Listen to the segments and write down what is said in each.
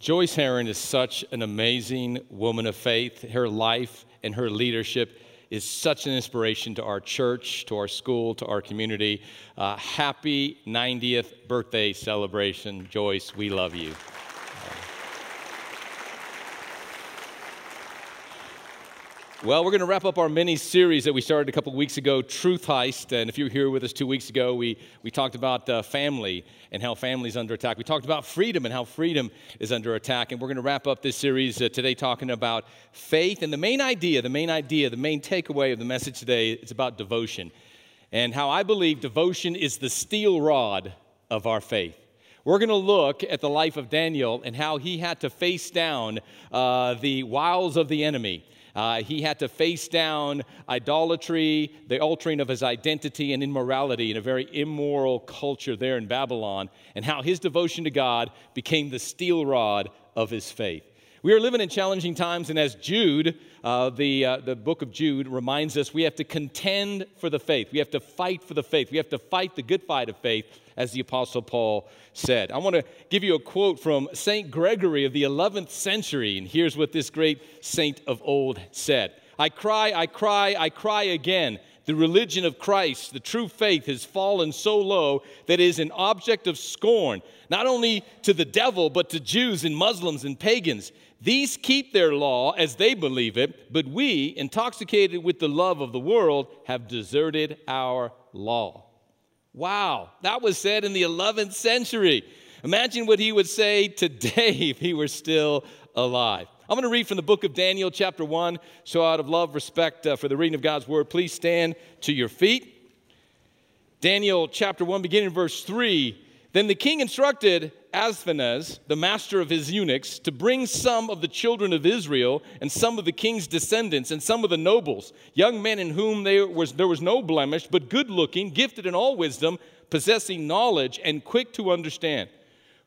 Joyce Heron is such an amazing woman of faith. Her life and her leadership is such an inspiration to our church, to our school, to our community. Uh, happy 90th birthday celebration, Joyce. We love you. Well, we're going to wrap up our mini series that we started a couple weeks ago, Truth Heist. And if you were here with us two weeks ago, we, we talked about uh, family and how family is under attack. We talked about freedom and how freedom is under attack. And we're going to wrap up this series uh, today talking about faith. And the main idea, the main idea, the main takeaway of the message today is about devotion and how I believe devotion is the steel rod of our faith. We're going to look at the life of Daniel and how he had to face down uh, the wiles of the enemy uh, he had to face down idolatry, the altering of his identity, and immorality in a very immoral culture there in Babylon, and how his devotion to God became the steel rod of his faith. We are living in challenging times, and as Jude, uh, the, uh, the book of Jude, reminds us, we have to contend for the faith. We have to fight for the faith. We have to fight the good fight of faith as the Apostle Paul said. I want to give you a quote from St. Gregory of the 11th century, and here's what this great saint of old said I cry, I cry, I cry again. The religion of Christ, the true faith, has fallen so low that it is an object of scorn, not only to the devil, but to Jews and Muslims and pagans. These keep their law as they believe it, but we, intoxicated with the love of the world, have deserted our law. Wow, that was said in the 11th century. Imagine what he would say today if he were still alive. I'm going to read from the book of Daniel, chapter 1. So, out of love, respect uh, for the reading of God's word, please stand to your feet. Daniel, chapter 1, beginning verse 3. Then the king instructed Ashpenaz, the master of his eunuchs, to bring some of the children of Israel and some of the king's descendants and some of the nobles, young men in whom there was, there was no blemish, but good looking, gifted in all wisdom, possessing knowledge, and quick to understand,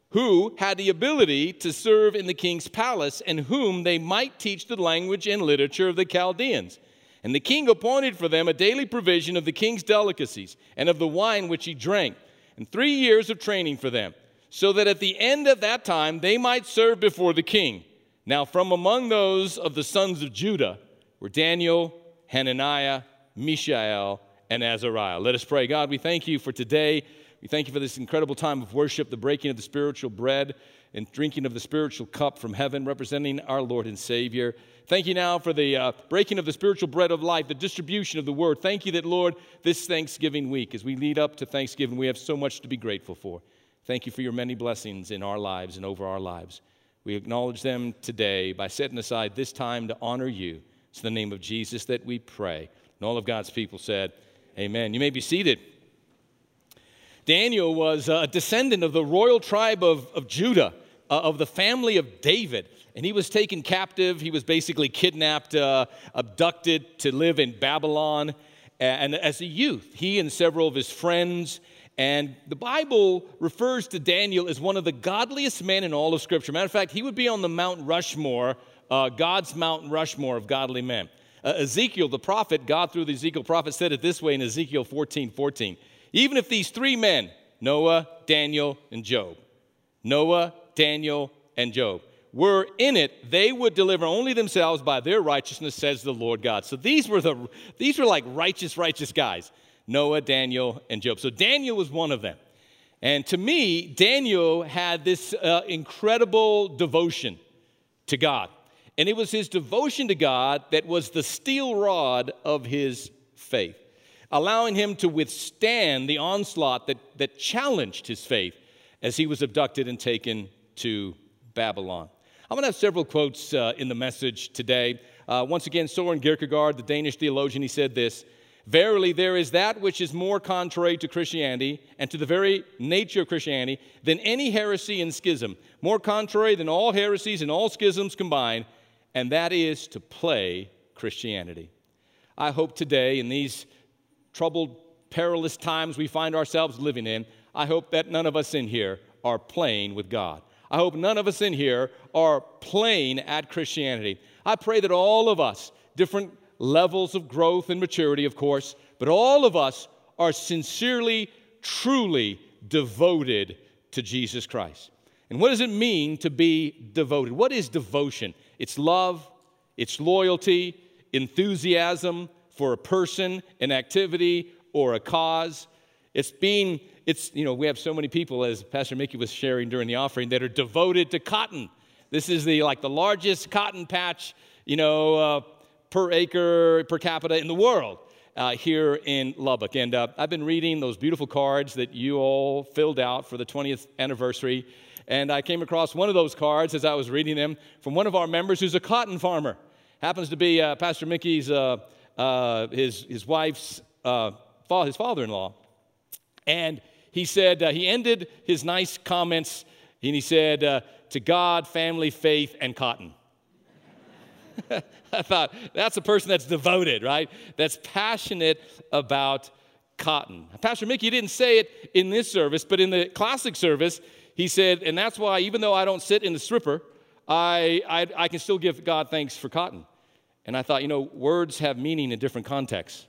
who had the ability to serve in the king's palace, and whom they might teach the language and literature of the Chaldeans. And the king appointed for them a daily provision of the king's delicacies and of the wine which he drank, and three years of training for them so that at the end of that time they might serve before the king. Now, from among those of the sons of Judah were Daniel, Hananiah, Mishael, and Azariah. Let us pray. God, we thank you for today. We thank you for this incredible time of worship, the breaking of the spiritual bread and drinking of the spiritual cup from heaven, representing our Lord and Savior. Thank you now for the uh, breaking of the spiritual bread of life, the distribution of the word. Thank you that, Lord, this Thanksgiving week, as we lead up to Thanksgiving, we have so much to be grateful for. Thank you for your many blessings in our lives and over our lives. We acknowledge them today by setting aside this time to honor you. It's the name of Jesus that we pray. And all of God's people said, Amen. You may be seated. Daniel was a descendant of the royal tribe of, of Judah, uh, of the family of David. And he was taken captive. He was basically kidnapped, uh, abducted to live in Babylon. And as a youth, he and several of his friends and the Bible refers to Daniel as one of the godliest men in all of Scripture. Matter of fact, he would be on the Mount Rushmore, uh, God's Mount Rushmore of godly men. Uh, Ezekiel, the prophet, God through the Ezekiel prophet, said it this way in Ezekiel 14 14. Even if these three men, Noah, Daniel, and Job, Noah, Daniel, and Job, were in it, they would deliver only themselves by their righteousness, says the Lord God. So these were the these were like righteous, righteous guys. Noah, Daniel, and Job. So Daniel was one of them. And to me, Daniel had this uh, incredible devotion to God. And it was his devotion to God that was the steel rod of his faith, allowing him to withstand the onslaught that, that challenged his faith as he was abducted and taken to Babylon. I'm going to have several quotes uh, in the message today. Uh, once again, Soren Kierkegaard, the Danish theologian, he said this Verily, there is that which is more contrary to Christianity and to the very nature of Christianity than any heresy and schism, more contrary than all heresies and all schisms combined, and that is to play Christianity. I hope today, in these troubled, perilous times we find ourselves living in, I hope that none of us in here are playing with God. I hope none of us in here are playing at Christianity. I pray that all of us, different levels of growth and maturity, of course, but all of us are sincerely, truly devoted to Jesus Christ. And what does it mean to be devoted? What is devotion? It's love, it's loyalty, enthusiasm for a person, an activity, or a cause. It's being, it's, you know, we have so many people, as Pastor Mickey was sharing during the offering, that are devoted to cotton. This is the, like, the largest cotton patch, you know, uh, per acre, per capita in the world. Uh, here in Lubbock. And uh, I've been reading those beautiful cards that you all filled out for the 20th anniversary. And I came across one of those cards as I was reading them from one of our members who's a cotton farmer. Happens to be uh, Pastor Mickey's, uh, uh, his, his wife's, uh, fa- his father in law. And he said, uh, he ended his nice comments and he said, uh, to God, family, faith, and cotton. I thought, that's a person that's devoted, right? That's passionate about cotton. Pastor Mickey didn't say it in this service, but in the classic service, he said, and that's why even though I don't sit in the stripper, I, I, I can still give God thanks for cotton. And I thought, you know, words have meaning in different contexts.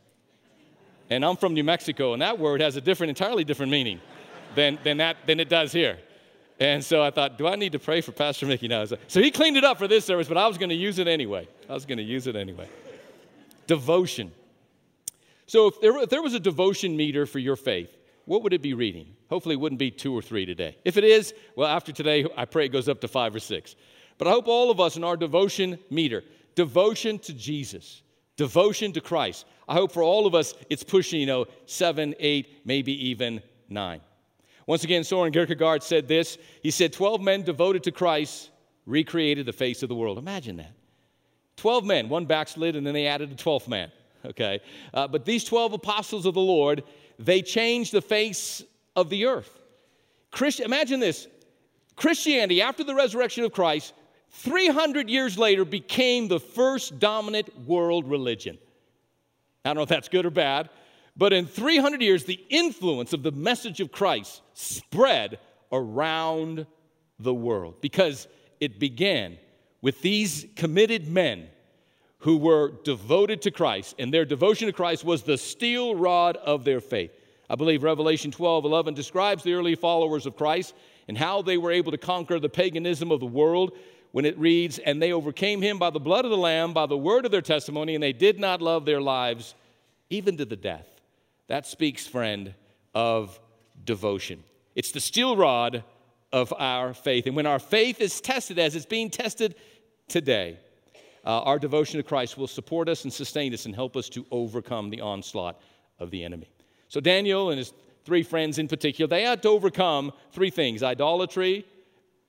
And I'm from New Mexico, and that word has a different, entirely different meaning than, than, that, than it does here. And so I thought, do I need to pray for Pastor Mickey now? So he cleaned it up for this service, but I was going to use it anyway. I was going to use it anyway. Devotion. So if there, if there was a devotion meter for your faith, what would it be reading? Hopefully, it wouldn't be two or three today. If it is, well, after today, I pray it goes up to five or six. But I hope all of us in our devotion meter, devotion to Jesus, devotion to Christ, I hope for all of us it's pushing, you know, seven, eight, maybe even nine. Once again, Soren Kierkegaard said this. He said, 12 men devoted to Christ recreated the face of the world. Imagine that. 12 men, one backslid, and then they added a 12th man. Okay? Uh, but these 12 apostles of the Lord, they changed the face of the earth. Christ, imagine this Christianity, after the resurrection of Christ, 300 years later became the first dominant world religion. I don't know if that's good or bad, but in 300 years, the influence of the message of Christ spread around the world because it began with these committed men who were devoted to Christ, and their devotion to Christ was the steel rod of their faith. I believe Revelation 12 11 describes the early followers of Christ and how they were able to conquer the paganism of the world when it reads, And they overcame him by the blood of the Lamb, by the word of their testimony, and they did not love their lives even to the death. That speaks, friend, of devotion. It's the steel rod of our faith. And when our faith is tested, as it's being tested today, uh, our devotion to Christ will support us and sustain us and help us to overcome the onslaught of the enemy. So, Daniel and his three friends in particular, they had to overcome three things idolatry,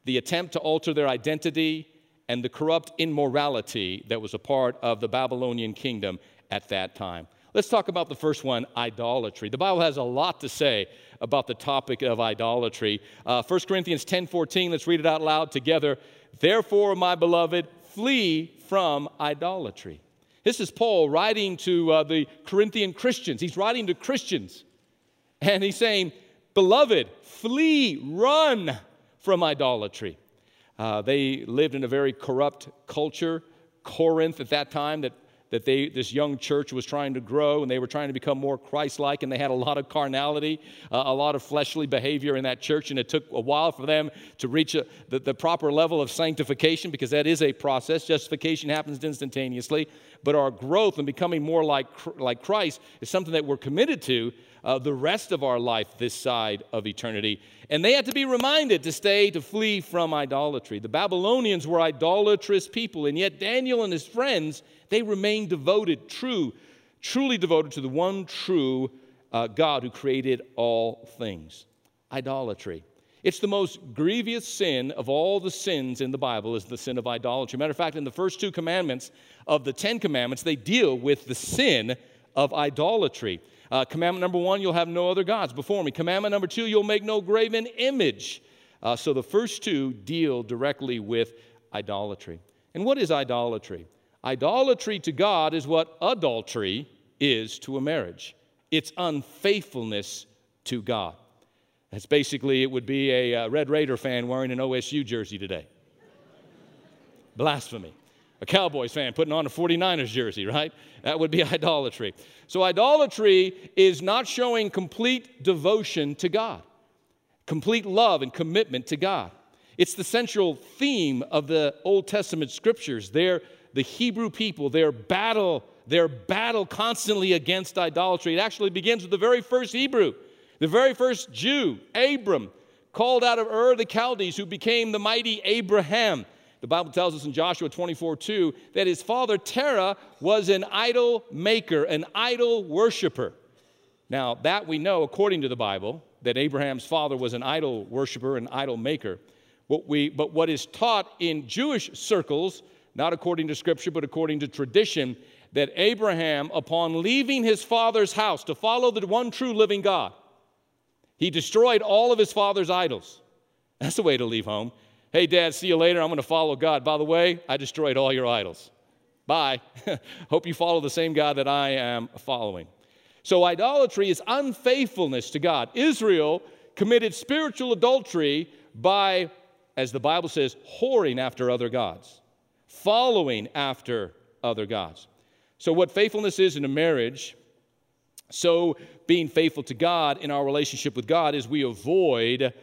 the attempt to alter their identity, and the corrupt immorality that was a part of the Babylonian kingdom at that time. Let's talk about the first one idolatry. The Bible has a lot to say about the topic of idolatry. Uh, 1 Corinthians 10 14, let's read it out loud together. Therefore, my beloved, flee from idolatry. This is Paul writing to uh, the Corinthian Christians. He's writing to Christians. And he's saying, Beloved, flee, run from idolatry. Uh, they lived in a very corrupt culture. Corinth at that time, that that they, this young church was trying to grow and they were trying to become more Christ like, and they had a lot of carnality, uh, a lot of fleshly behavior in that church, and it took a while for them to reach a, the, the proper level of sanctification because that is a process. Justification happens instantaneously, but our growth and becoming more like, like Christ is something that we're committed to uh, the rest of our life this side of eternity. And they had to be reminded to stay, to flee from idolatry. The Babylonians were idolatrous people, and yet Daniel and his friends they remained devoted, true, truly devoted to the one true uh, God who created all things. Idolatry. It's the most grievous sin of all the sins in the Bible is the sin of idolatry. Matter of fact, in the first two commandments of the Ten Commandments, they deal with the sin of idolatry. Uh, commandment number one, you'll have no other gods before me. Commandment number two, you'll make no graven image. Uh, so the first two deal directly with idolatry. And what is idolatry? Idolatry to God is what adultery is to a marriage it's unfaithfulness to God. That's basically, it would be a, uh, Red Raider fan wearing an OSU jersey today. Blasphemy. A Cowboys fan putting on a 49ers jersey, right? That would be idolatry. So, idolatry is not showing complete devotion to God, complete love and commitment to God. It's the central theme of the Old Testament scriptures. They're the Hebrew people, their battle, their battle constantly against idolatry. It actually begins with the very first Hebrew, the very first Jew, Abram, called out of Ur the Chaldees, who became the mighty Abraham. The Bible tells us in Joshua 24 2 that his father Terah was an idol maker, an idol worshiper. Now, that we know according to the Bible, that Abraham's father was an idol worshiper, an idol maker. What we, but what is taught in Jewish circles, not according to Scripture, but according to tradition, that Abraham, upon leaving his father's house to follow the one true living God, he destroyed all of his father's idols. That's the way to leave home. Hey, Dad, see you later. I'm going to follow God. By the way, I destroyed all your idols. Bye. Hope you follow the same God that I am following. So, idolatry is unfaithfulness to God. Israel committed spiritual adultery by as the Bible says, whoring after other gods, following after other gods. So, what faithfulness is in a marriage, so being faithful to God in our relationship with God is we avoid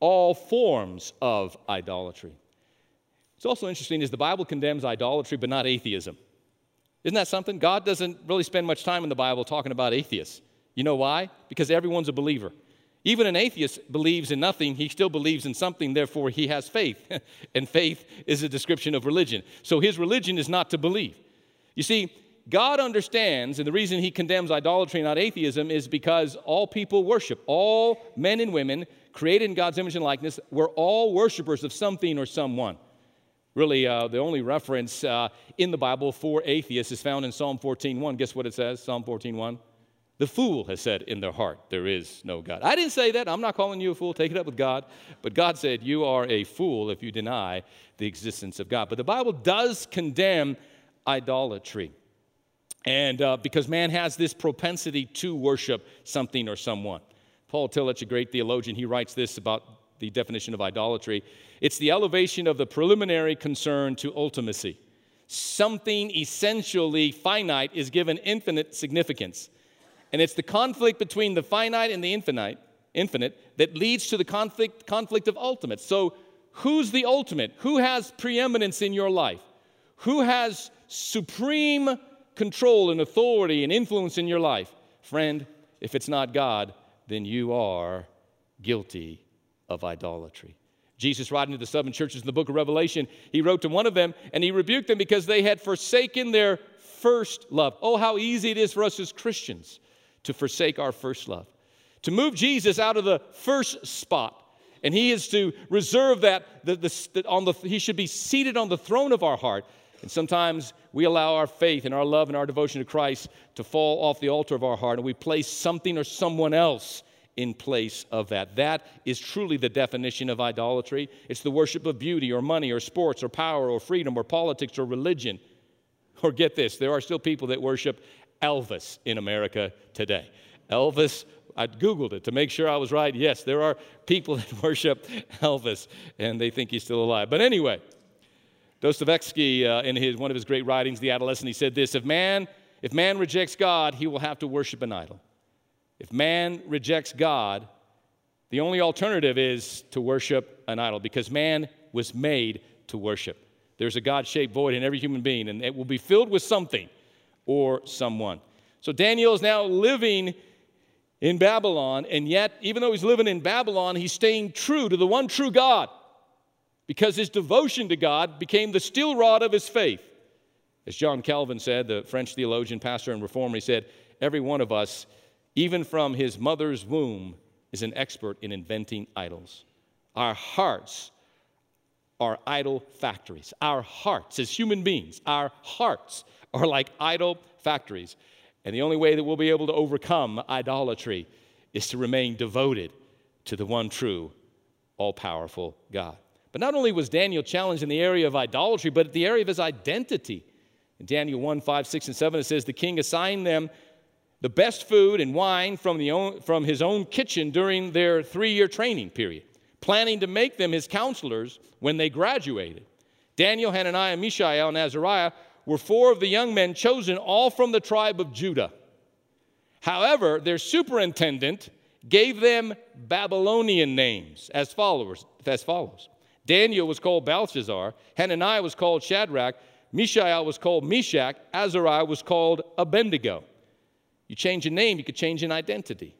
all forms of idolatry. It's also interesting is the Bible condemns idolatry but not atheism. Isn't that something? God doesn't really spend much time in the Bible talking about atheists. You know why? Because everyone's a believer. Even an atheist believes in nothing, he still believes in something, therefore he has faith. and faith is a description of religion. So his religion is not to believe. You see, God understands, and the reason he condemns idolatry, not atheism, is because all people worship. All men and women created in God's image and likeness we're all worshipers of something or someone. Really, uh, the only reference uh, in the Bible for atheists is found in Psalm 14.1. Guess what it says? Psalm 14.1. The fool has said in their heart, There is no God. I didn't say that. I'm not calling you a fool. Take it up with God. But God said, You are a fool if you deny the existence of God. But the Bible does condemn idolatry. And uh, because man has this propensity to worship something or someone. Paul Tillich, a great theologian, he writes this about the definition of idolatry it's the elevation of the preliminary concern to ultimacy. Something essentially finite is given infinite significance. And it's the conflict between the finite and the infinite, infinite that leads to the conflict, conflict of ultimate. So, who's the ultimate? Who has preeminence in your life? Who has supreme control and authority and influence in your life? Friend, if it's not God, then you are guilty of idolatry. Jesus, writing to the seven churches in the book of Revelation, he wrote to one of them and he rebuked them because they had forsaken their first love. Oh, how easy it is for us as Christians to forsake our first love, to move Jesus out of the first spot. And he is to reserve that, the, the, on the, he should be seated on the throne of our heart. And sometimes we allow our faith and our love and our devotion to Christ to fall off the altar of our heart, and we place something or someone else in place of that. That is truly the definition of idolatry. It's the worship of beauty or money or sports or power or freedom or politics or religion. Or get this, there are still people that worship Elvis in America today. Elvis, I Googled it to make sure I was right. Yes, there are people that worship Elvis and they think he's still alive. But anyway, Dostoevsky, uh, in his, one of his great writings, The Adolescent, he said this if man, if man rejects God, he will have to worship an idol. If man rejects God, the only alternative is to worship an idol because man was made to worship. There's a God shaped void in every human being, and it will be filled with something or someone. So Daniel is now living in Babylon, and yet, even though he's living in Babylon, he's staying true to the one true God because his devotion to God became the steel rod of his faith. As John Calvin said, the French theologian, pastor, and reformer, he said, Every one of us, even from his mother's womb, is an expert in inventing idols. Our hearts are idol factories. Our hearts, as human beings, our hearts are like idol factories. And the only way that we'll be able to overcome idolatry is to remain devoted to the one true, all powerful God. But not only was Daniel challenged in the area of idolatry, but the area of his identity. In Daniel 1 5, 6, and 7, it says, The king assigned them the best food and wine from, the own, from his own kitchen during their three year training period, planning to make them his counselors when they graduated. Daniel, Hananiah, Mishael, and Azariah were four of the young men chosen, all from the tribe of Judah. However, their superintendent gave them Babylonian names as, followers, as follows Daniel was called Belshazzar. Hananiah was called Shadrach. Mishael was called Meshach. Azariah was called Abednego. You change a name, you could change an identity.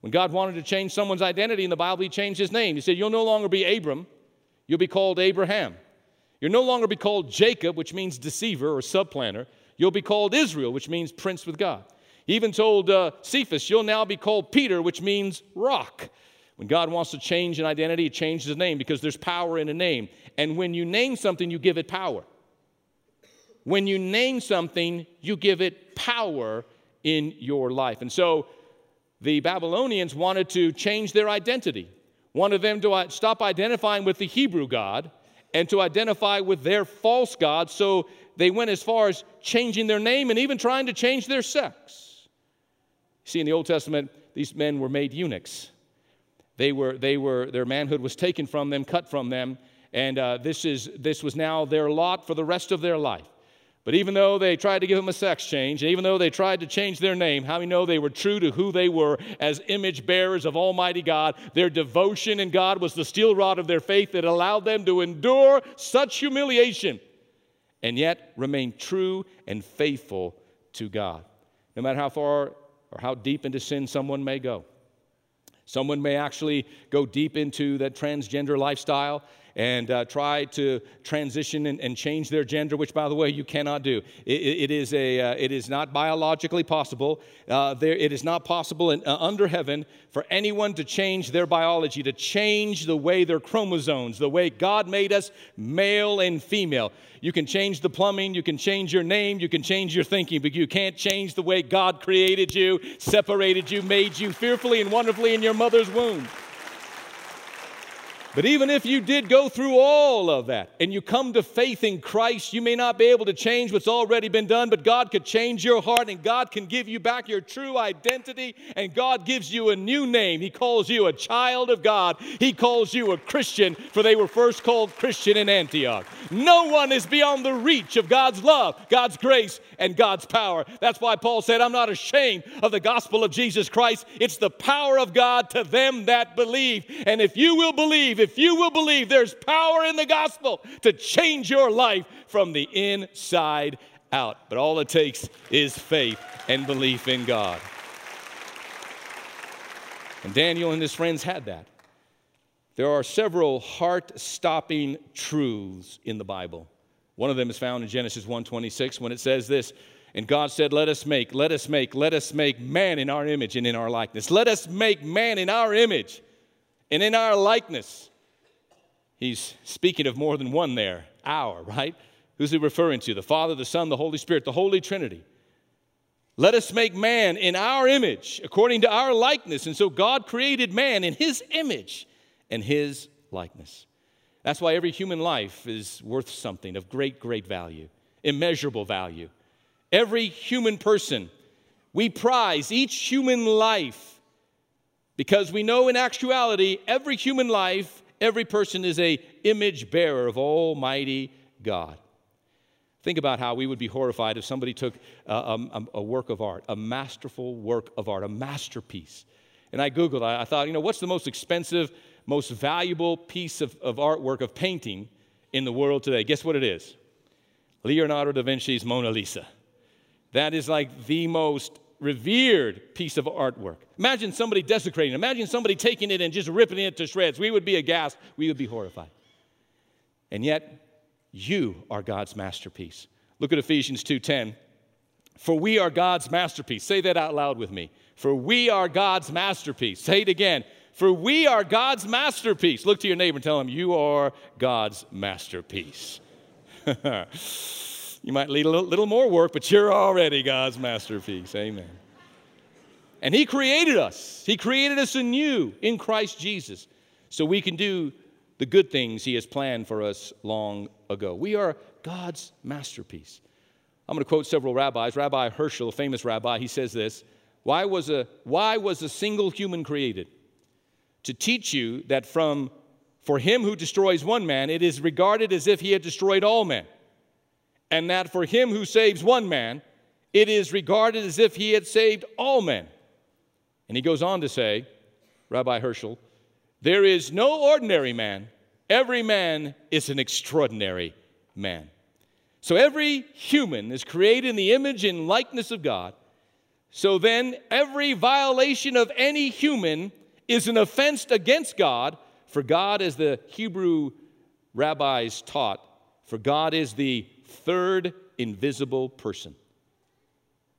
When God wanted to change someone's identity in the Bible, He changed his name. He said, You'll no longer be Abram, you'll be called Abraham. You'll no longer be called Jacob, which means deceiver or subplanter. You'll be called Israel, which means prince with God. He even told uh, Cephas, You'll now be called Peter, which means rock. When God wants to change an identity, He changes his name because there's power in a name. And when you name something, you give it power. When you name something, you give it power in your life. And so the Babylonians wanted to change their identity, wanted them to uh, stop identifying with the Hebrew God and to identify with their false God. So they went as far as changing their name and even trying to change their sex. See, in the Old Testament, these men were made eunuchs. They were, they were, their manhood was taken from them, cut from them, and uh, this, is, this was now their lot for the rest of their life. But even though they tried to give them a sex change, and even though they tried to change their name, how many know they were true to who they were as image bearers of Almighty God? Their devotion in God was the steel rod of their faith that allowed them to endure such humiliation and yet remain true and faithful to God. No matter how far or how deep into sin someone may go. Someone may actually go deep into that transgender lifestyle and uh, try to transition and, and, change their gender, which, by the way, you cannot do. it, it is, a, uh, it is not biologically possible. Uh, there, it is not possible in, uh, under heaven for anyone to change their biology, to change the way their chromosomes, the way God made us, male and female. You can change the plumbing, you can change your name, you can change your thinking, but you can't change the way God created you, separated you, made you fearfully and wonderfully in your mother's womb. But even if you did go through all of that and you come to faith in Christ, you may not be able to change what's already been done, but God could change your heart and God can give you back your true identity and God gives you a new name. He calls you a child of God. He calls you a Christian, for they were first called Christian in Antioch. No one is beyond the reach of God's love, God's grace, and God's power. That's why Paul said, I'm not ashamed of the gospel of Jesus Christ. It's the power of God to them that believe. And if you will believe, if you will believe, there's power in the gospel to change your life from the inside out. But all it takes is faith and belief in God. And Daniel and his friends had that. There are several heart-stopping truths in the Bible. One of them is found in Genesis 1:26 when it says this, and God said, Let us make, let us make, let us make man in our image and in our likeness. Let us make man in our image and in our likeness. He's speaking of more than one there, our, right? Who's he referring to? The Father, the Son, the Holy Spirit, the Holy Trinity. Let us make man in our image, according to our likeness. And so God created man in his image and his likeness. That's why every human life is worth something of great, great value, immeasurable value. Every human person, we prize each human life because we know in actuality, every human life Every person is a image bearer of Almighty God. Think about how we would be horrified if somebody took a, a, a, work of art, a masterful work of art, a masterpiece. And I Googled, I, I thought, you know, what's the most expensive, most valuable piece of, of artwork, of painting in the world today? Guess what it is? Leonardo da Vinci's Mona Lisa. That is like the most revered piece of artwork. Imagine somebody desecrating Imagine somebody taking it and just ripping it to shreds. We would be aghast. We would be horrified. And yet, you are God's masterpiece. Look at Ephesians 2:10. For we are God's masterpiece. Say that out loud with me. For we are God's masterpiece. Say it again. For we are God's masterpiece. Look to your neighbor and tell him, You are God's masterpiece. You might need a little, little more work, but you're already God's masterpiece. Amen. And He created us. He created us anew in Christ Jesus so we can do the good things He has planned for us long ago. We are God's masterpiece. I'm going to quote several rabbis. Rabbi Herschel, a famous rabbi, he says this Why was a, why was a single human created? To teach you that from for him who destroys one man, it is regarded as if he had destroyed all men and that for him who saves one man, it is regarded as if he had saved all men. And he goes on to say, Rabbi Herschel, there is no ordinary man Every man is an extraordinary man. So every human is created in the image and likeness of God. So then, every violation of any human is an offense against God, for God, as the Hebrew rabbis taught, for God is the third invisible person.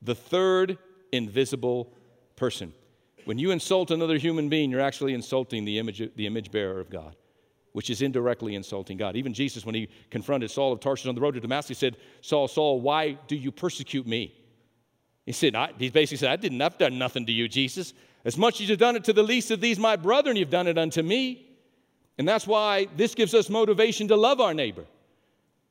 The third invisible person. When you insult another human being, you're actually insulting the image, the image bearer of God, which is indirectly insulting God. Even Jesus, when he confronted Saul of Tarsus on the road to Damascus, said, Saul, Saul, why do you persecute me? He said, he basically said, I didn't, I've done nothing to you, Jesus. As much as you've done it to the least of these, my brethren, you've done it unto me. And that's why this gives us motivation to love our neighbor,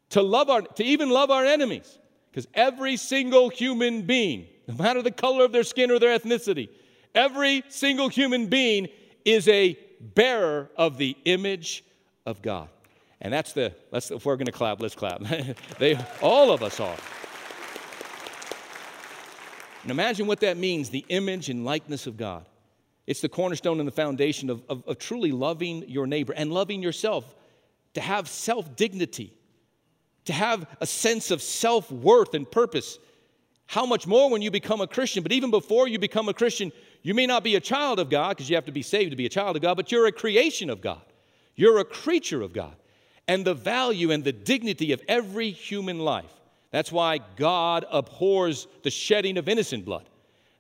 to love our, to even love our enemies. Because every single human being, no matter the color of their skin or their ethnicity, every single human being is a bearer of the image of God. And that's the, let's, if we're going to clap, let's clap. they, all of us are. And imagine what that means the image and likeness of God. It's the cornerstone and the foundation of, of, of truly loving your neighbor and loving yourself, to have self dignity, to have a sense of self worth and purpose. How much more when you become a Christian? But even before you become a Christian, you may not be a child of God because you have to be saved to be a child of God, but you're a creation of God. You're a creature of God. And the value and the dignity of every human life that's why God abhors the shedding of innocent blood.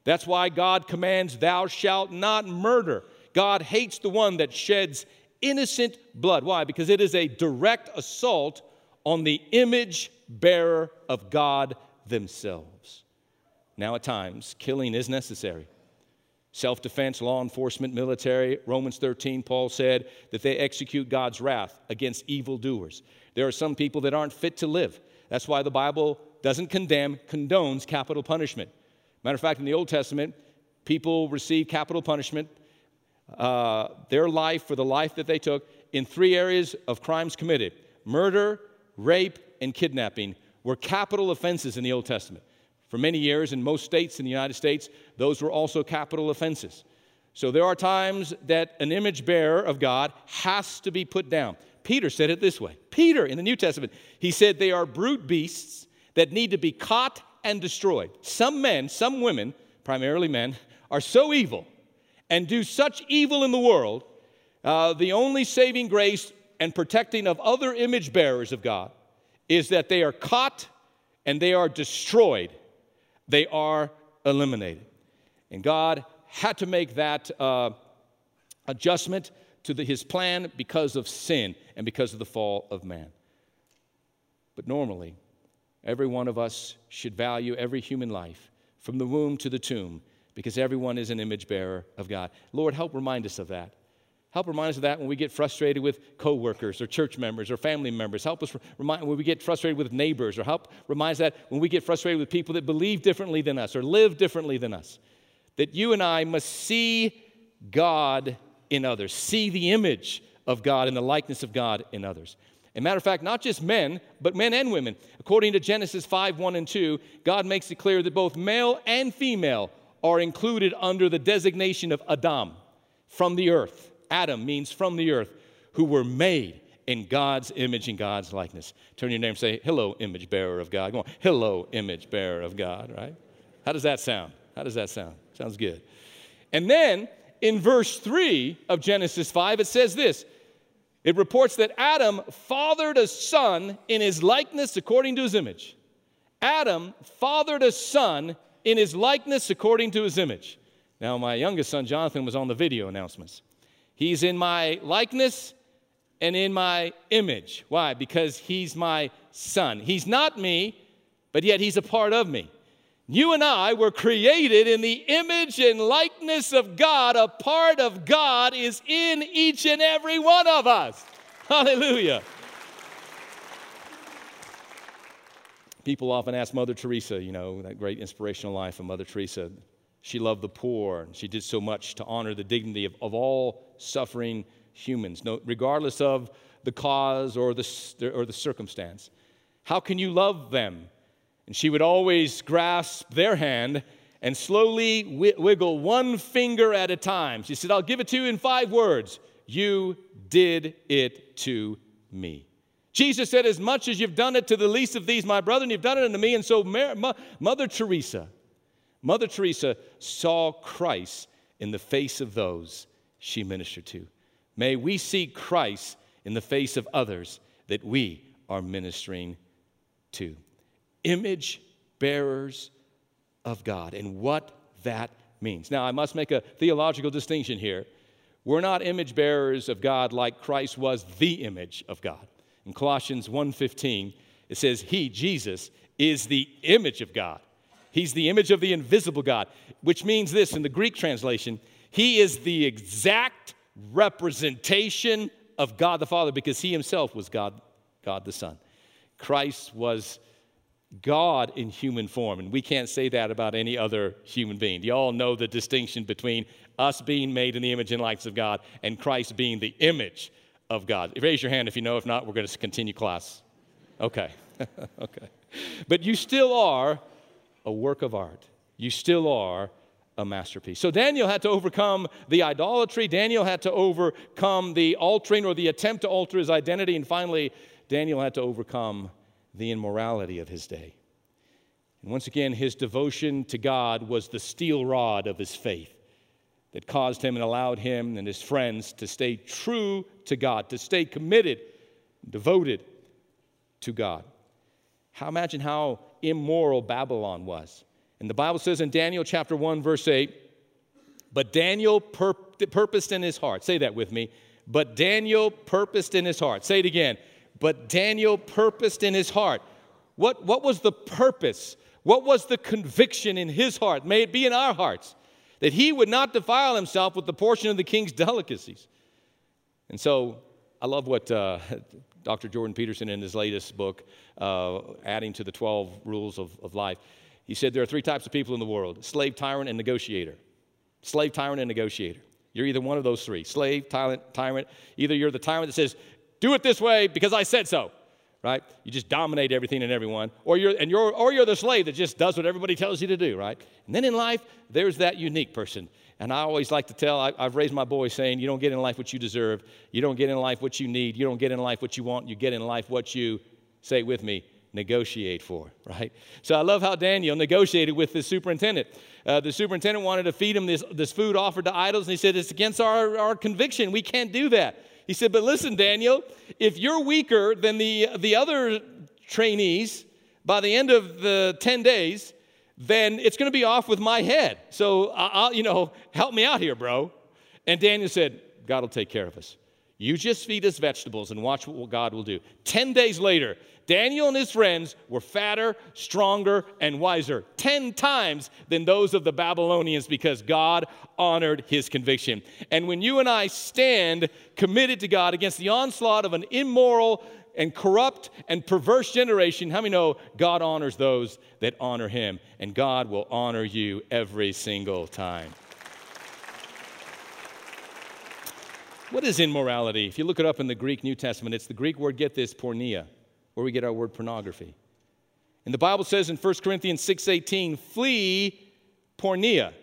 That's why God commands, Thou shalt not murder. God hates the one that sheds innocent blood. Why? Because it is a direct assault on the image bearer of God themselves. Now, at times, killing is necessary. Self defense, law enforcement, military. Romans 13, Paul said that they execute God's wrath against evildoers. There are some people that aren't fit to live. That's why the Bible doesn't condemn, condones capital punishment. Matter of fact, in the Old Testament, people receive capital punishment, uh, their life for the life that they took, in three areas of crimes committed murder, rape, and kidnapping were capital offenses in the Old Testament. For many years, in most states in the United States, those were also capital offenses. So there are times that an image bearer of God has to be put down. Peter said it this way Peter in the New Testament, he said, They are brute beasts that need to be caught and destroyed. Some men, some women, primarily men, are so evil and do such evil in the world, uh, the only saving grace and protecting of other image bearers of God is that they are caught and they are destroyed. They are eliminated. And God had to make that uh, adjustment to the, his plan because of sin and because of the fall of man. But normally, every one of us should value every human life from the womb to the tomb because everyone is an image bearer of God. Lord, help remind us of that. Help remind us of that when we get frustrated with coworkers or church members or family members. Help us remind when we get frustrated with neighbors, or help remind us that when we get frustrated with people that believe differently than us or live differently than us. That you and I must see God in others, see the image of God and the likeness of God in others. And matter of fact, not just men, but men and women. According to Genesis 5 1 and 2, God makes it clear that both male and female are included under the designation of Adam, from the earth. Adam means from the earth, who were made in God's image and God's likeness. Turn your name and say, Hello, image bearer of God. Go on, Hello, image bearer of God, right? How does that sound? How does that sound? Sounds good. And then in verse 3 of Genesis 5, it says this it reports that Adam fathered a son in his likeness according to his image. Adam fathered a son in his likeness according to his image. Now, my youngest son, Jonathan, was on the video announcements. He's in my likeness and in my image. Why? Because he's my son. He's not me, but yet he's a part of me. You and I were created in the image and likeness of God. A part of God is in each and every one of us. Hallelujah. People often ask Mother Teresa, you know, that great inspirational life of Mother Teresa. She loved the poor, and she did so much to honor the dignity of, of all suffering humans, no, regardless of the cause or the, or the circumstance. How can you love them? And she would always grasp their hand and slowly wiggle one finger at a time. She said, I'll give it to you in five words you did it to me. Jesus said, As much as you've done it to the least of these, my brethren, you've done it unto me. And so, Mother Teresa, Mother Teresa saw Christ in the face of those she ministered to. May we see Christ in the face of others that we are ministering to. Image bearers of God and what that means. Now, I must make a theological distinction here. We're not image bearers of God like Christ was the image of God. In Colossians 1:15, it says he, Jesus, is the image of God. He's the image of the invisible God, which means this in the Greek translation, he is the exact representation of God the Father because he himself was God, God the Son. Christ was God in human form, and we can't say that about any other human being. You all know the distinction between us being made in the image and likeness of God and Christ being the image of God. Raise your hand if you know. If not, we're going to continue class. Okay. okay. But you still are a work of art. You still are a masterpiece. So Daniel had to overcome the idolatry. Daniel had to overcome the altering or the attempt to alter his identity. And finally, Daniel had to overcome the immorality of his day. And once again, his devotion to God was the steel rod of his faith that caused him and allowed him and his friends to stay true to God, to stay committed, devoted to God. How imagine how immoral Babylon was. And the Bible says in Daniel chapter 1 verse 8, but Daniel pur- purposed in his heart. Say that with me. But Daniel purposed in his heart. Say it again. But Daniel purposed in his heart. What, what was the purpose? What was the conviction in his heart? May it be in our hearts that he would not defile himself with the portion of the king's delicacies. And so I love what uh, Dr. Jordan Peterson in his latest book, uh, adding to the 12 rules of, of life, he said there are three types of people in the world slave, tyrant, and negotiator. Slave, tyrant, and negotiator. You're either one of those three slave, tyrant, tyrant. Either you're the tyrant that says, do it this way because I said so, right? You just dominate everything and everyone. Or you're, and you're, or you're the slave that just does what everybody tells you to do, right? And then in life, there's that unique person. And I always like to tell, I, have raised my boys saying, you don't get in life what you deserve. You don't get in life what you need. You don't get in life what you want. You get in life what you, say with me, negotiate for, right? So I love how Daniel negotiated with the superintendent. Uh, the superintendent wanted to feed him this, this food offered to idols, and he said, It's against our, our conviction. We can't do that. He said, But listen, Daniel, if you're weaker than the, the other trainees by the end of the 10 days, then it's going to be off with my head. So, I'll, you know, help me out here, bro. And Daniel said, God will take care of us. You just feed us vegetables and watch what God will do. 10 days later, Daniel and his friends were fatter, stronger, and wiser 10 times than those of the Babylonians because God honored his conviction. And when you and I stand committed to God against the onslaught of an immoral and corrupt and perverse generation, how many know God honors those that honor him? And God will honor you every single time. What is immorality? If you look it up in the Greek New Testament, it's the Greek word, get this, porneia where we get our word pornography. And the Bible says in 1 Corinthians 6:18, flee porneia.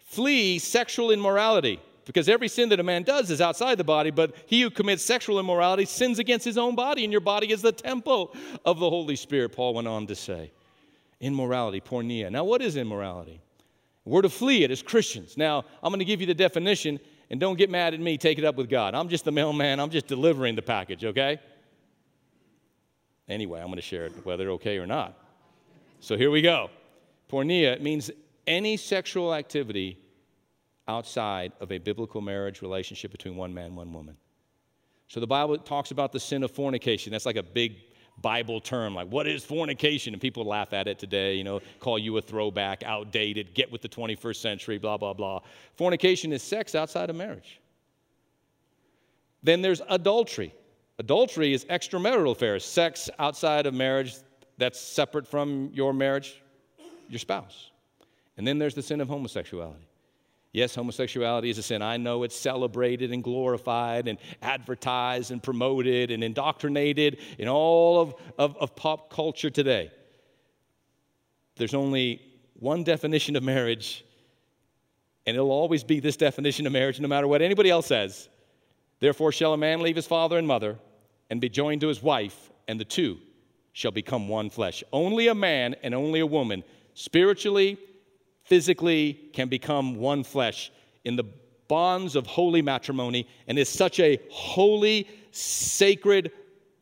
Flee sexual immorality. Because every sin that a man does is outside the body, but he who commits sexual immorality sins against his own body, and your body is the temple of the Holy Spirit, Paul went on to say. Immorality, porneia. Now, what is immorality? We're to flee it as Christians. Now, I'm going to give you the definition, and don't get mad at me, take it up with God. I'm just the mailman, I'm just delivering the package, okay? Anyway, I'm going to share it whether okay or not. So here we go. Porneia means any sexual activity outside of a biblical marriage relationship between one man one woman. So the Bible talks about the sin of fornication. That's like a big Bible term, like what is fornication? And people laugh at it today, you know, call you a throwback, outdated, get with the 21st century, blah, blah, blah. Fornication is sex outside of marriage. Then there's adultery. Adultery is extramarital affairs, sex outside of marriage that's separate from your marriage, your spouse. And then there's the sin of homosexuality. Yes, homosexuality is a sin. I know it's celebrated and glorified and advertised and promoted and indoctrinated in all of, of, of pop culture today. There's only one definition of marriage, and it'll always be this definition of marriage no matter what anybody else says Therefore, shall a man leave his father and mother and be joined to his wife, and the two shall become one flesh. Only a man and only a woman, spiritually, physically, can become one flesh in the bonds of holy matrimony, and is such a holy, sacred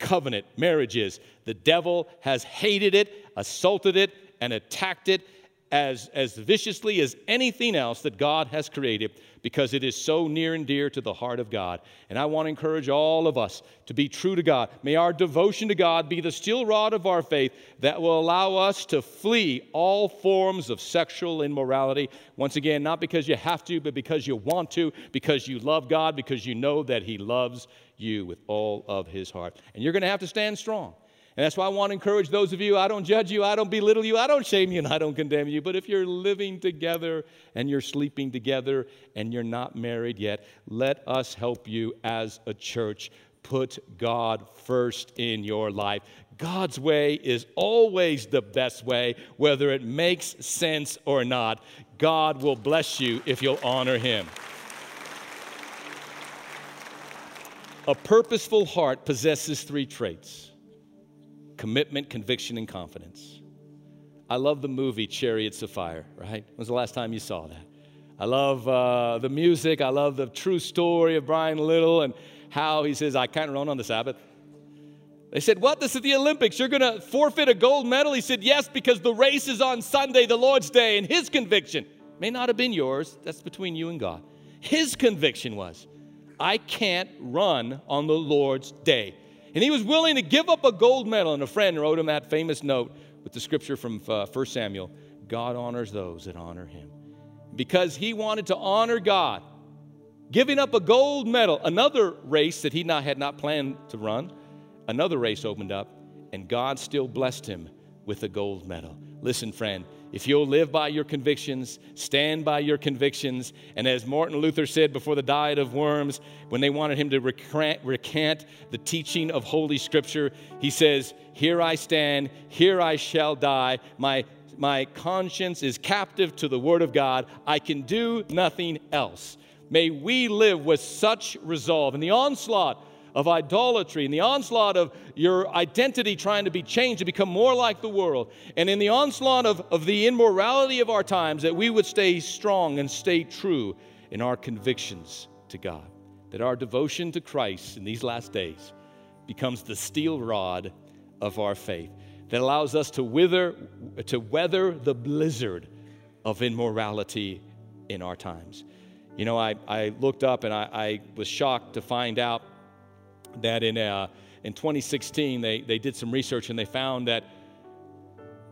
covenant marriage is. The devil has hated it, assaulted it, and attacked it as, as viciously as anything else that God has created because it is so near and dear to the heart of God. And I want to encourage all of us to be true to God. May our devotion to God be the steel rod of our faith that will allow us to flee all forms of sexual immorality. Once again, not because you have to, but because you want to, because you love God, because you know that He loves you with all of His heart. And you're going to have to stand strong. And that's why I want to encourage those of you. I don't judge you, I don't belittle you, I don't shame you, and I don't condemn you. But if you're living together and you're sleeping together and you're not married yet, let us help you as a church put God first in your life. God's way is always the best way, whether it makes sense or not. God will bless you if you'll honor Him. A purposeful heart possesses three traits commitment, conviction, and confidence. I love the movie Chariots of Fire, right? When was the last time you saw that? I love uh, the music. I love the true story of Brian Little and how he says, I can't run on the Sabbath. They said, What? This is the Olympics. You're going to forfeit a gold medal? He said, Yes, because the race is on Sunday, the Lord's day. And his conviction may not have been yours. That's between you and God. His conviction was, I can't run on the Lord's day. And he was willing to give up a gold medal. And a friend wrote him that famous note with the scripture from uh, 1 Samuel God honors those that honor him. Because he wanted to honor God, giving up a gold medal, another race that he not, had not planned to run, another race opened up, and God still blessed him with a gold medal. Listen, friend, if you'll live by your convictions, stand by your convictions, and as Martin Luther said before the Diet of Worms, when they wanted him to recant, recant, the teaching of Holy Scripture, he says, Here I stand, here I shall die. My, my conscience is captive to the Word of God. I can do nothing else. May we live with such resolve. In the onslaught of idolatry and the onslaught of your identity trying to be changed to become more like the world, and in the onslaught of, of the immorality of our times, that we would stay strong and stay true in our convictions to God. That our devotion to Christ in these last days becomes the steel rod of our faith that allows us to wither to weather the blizzard of immorality in our times. You know, I, I looked up and I, I was shocked to find out that in, uh, in 2016 they, they did some research and they found that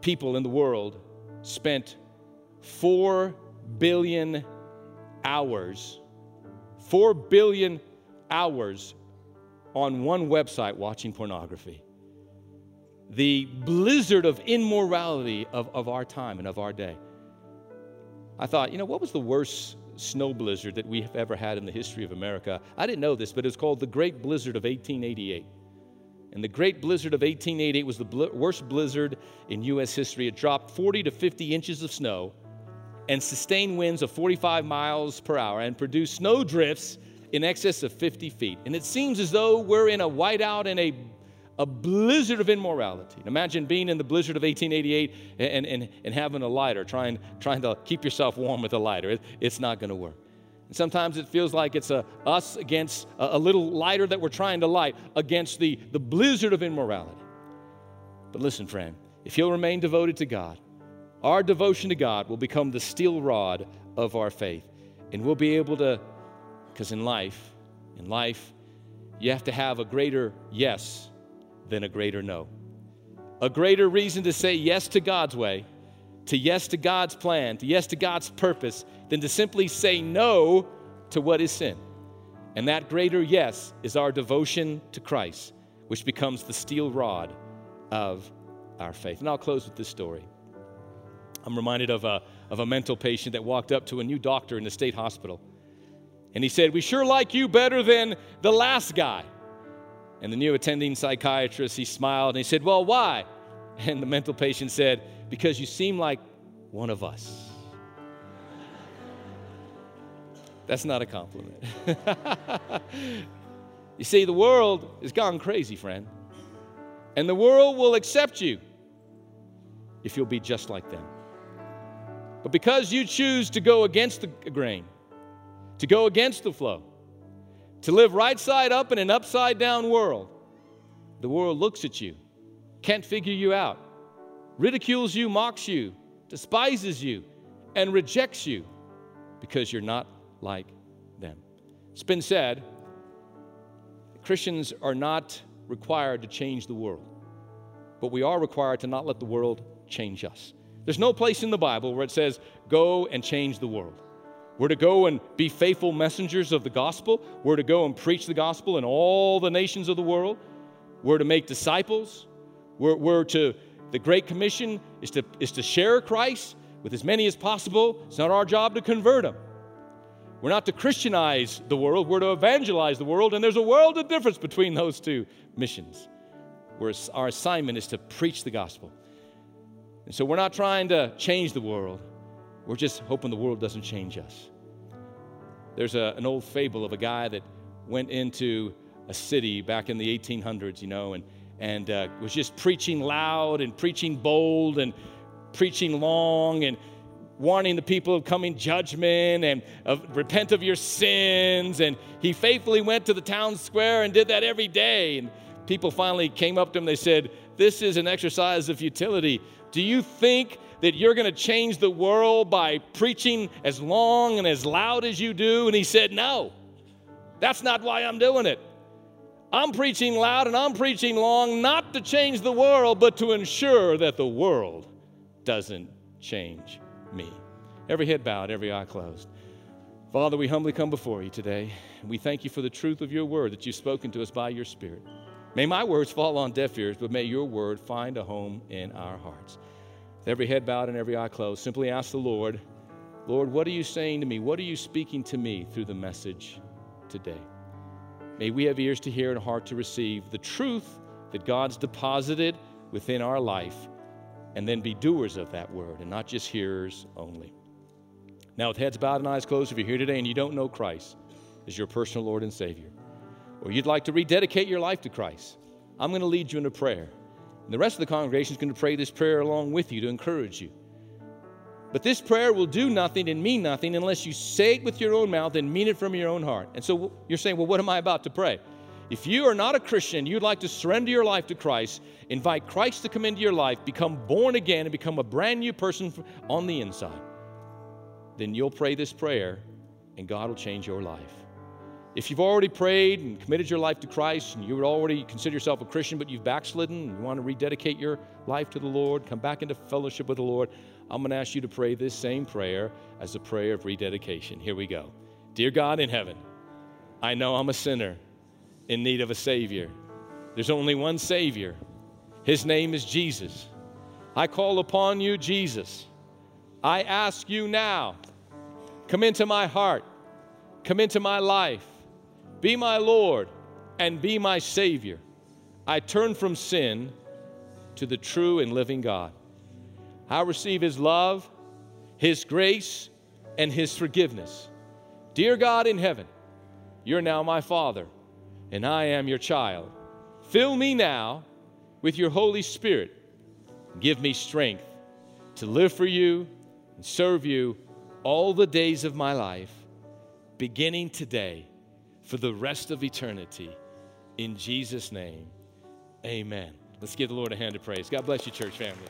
people in the world spent 4 billion hours, 4 billion hours on one website watching pornography. The blizzard of immorality of, of our time and of our day. I thought, you know, what was the worst snow blizzard that we have ever had in the history of America. I didn't know this, but it's called the Great Blizzard of 1888. And the Great Blizzard of 1888 was the bl- worst blizzard in U.S. history. It dropped 40 to 50 inches of snow and sustained winds of 45 miles per hour and produced snow drifts in excess of 50 feet. And it seems as though we're in a whiteout and a a blizzard of immorality. Imagine being in the blizzard of 1888 and, and, and having a lighter, trying, trying to keep yourself warm with a lighter. It, it's not going to work. And sometimes it feels like it's a, us against a, a little lighter that we're trying to light against the, the blizzard of immorality. But listen, friend, if you'll remain devoted to God, our devotion to God will become the steel rod of our faith. And we'll be able to, because in life, in life, you have to have a greater yes than a greater no. A greater reason to say yes to God's way, to yes to God's plan, to yes to God's purpose, than to simply say no to what is sin. And that greater yes is our devotion to Christ, which becomes the steel rod of our faith. And I'll close with this story. I'm reminded of a, of a mental patient that walked up to a new doctor in the state hospital. And he said, We sure like you better than the last guy. And the new attending psychiatrist, he smiled and he said, Well, why? And the mental patient said, Because you seem like one of us. That's not a compliment. You see, the world has gone crazy, friend. And the world will accept you if you'll be just like them. But because you choose to go against the grain, to go against the flow, to live right side up in an upside down world, the world looks at you, can't figure you out, ridicules you, mocks you, despises you, and rejects you because you're not like them. It's been said Christians are not required to change the world, but we are required to not let the world change us. There's no place in the Bible where it says, go and change the world. We're to go and be faithful messengers of the gospel. We're to go and preach the gospel in all the nations of the world. We're to make disciples. We're, we're to, the Great Commission is to, is to share Christ with as many as possible. It's not our job to convert them. We're not to Christianize the world, we're to evangelize the world, and there's a world of difference between those two missions. Where our assignment is to preach the gospel. And so we're not trying to change the world, we're just hoping the world doesn't change us. There's a, an old fable of a guy that went into a city back in the 1800s, you know, and, and uh, was just preaching loud and preaching bold and preaching long and warning the people of coming judgment and of repent of your sins. And he faithfully went to the town square and did that every day. And people finally came up to him. They said, This is an exercise of futility. Do you think that you're going to change the world by preaching as long and as loud as you do? And he said, No, that's not why I'm doing it. I'm preaching loud and I'm preaching long, not to change the world, but to ensure that the world doesn't change me. Every head bowed, every eye closed. Father, we humbly come before you today. We thank you for the truth of your word that you've spoken to us by your Spirit. May my words fall on deaf ears, but may your word find a home in our hearts. Every head bowed and every eye closed, simply ask the Lord, Lord, what are you saying to me? What are you speaking to me through the message today? May we have ears to hear and heart to receive the truth that God's deposited within our life and then be doers of that word and not just hearers only. Now, with heads bowed and eyes closed, if you're here today and you don't know Christ as your personal Lord and Savior, or you'd like to rededicate your life to Christ, I'm going to lead you in a prayer. And the rest of the congregation is going to pray this prayer along with you to encourage you. But this prayer will do nothing and mean nothing unless you say it with your own mouth and mean it from your own heart. And so you're saying, well, what am I about to pray? If you are not a Christian, you'd like to surrender your life to Christ, invite Christ to come into your life, become born again, and become a brand new person on the inside, then you'll pray this prayer and God will change your life. If you've already prayed and committed your life to Christ and you would already consider yourself a Christian, but you've backslidden and you want to rededicate your life to the Lord, come back into fellowship with the Lord, I'm going to ask you to pray this same prayer as a prayer of rededication. Here we go. Dear God in heaven, I know I'm a sinner in need of a Savior. There's only one Savior. His name is Jesus. I call upon you, Jesus. I ask you now, come into my heart, come into my life, be my Lord, and be my Savior. I turn from sin to the true and living God. I receive His love, His grace, and His forgiveness. Dear God in heaven, you're now my Father and I am your child. Fill me now with your Holy Spirit. Give me strength to live for you and serve you all the days of my life, beginning today for the rest of eternity. In Jesus' name, amen. Let's give the Lord a hand of praise. God bless you, church family.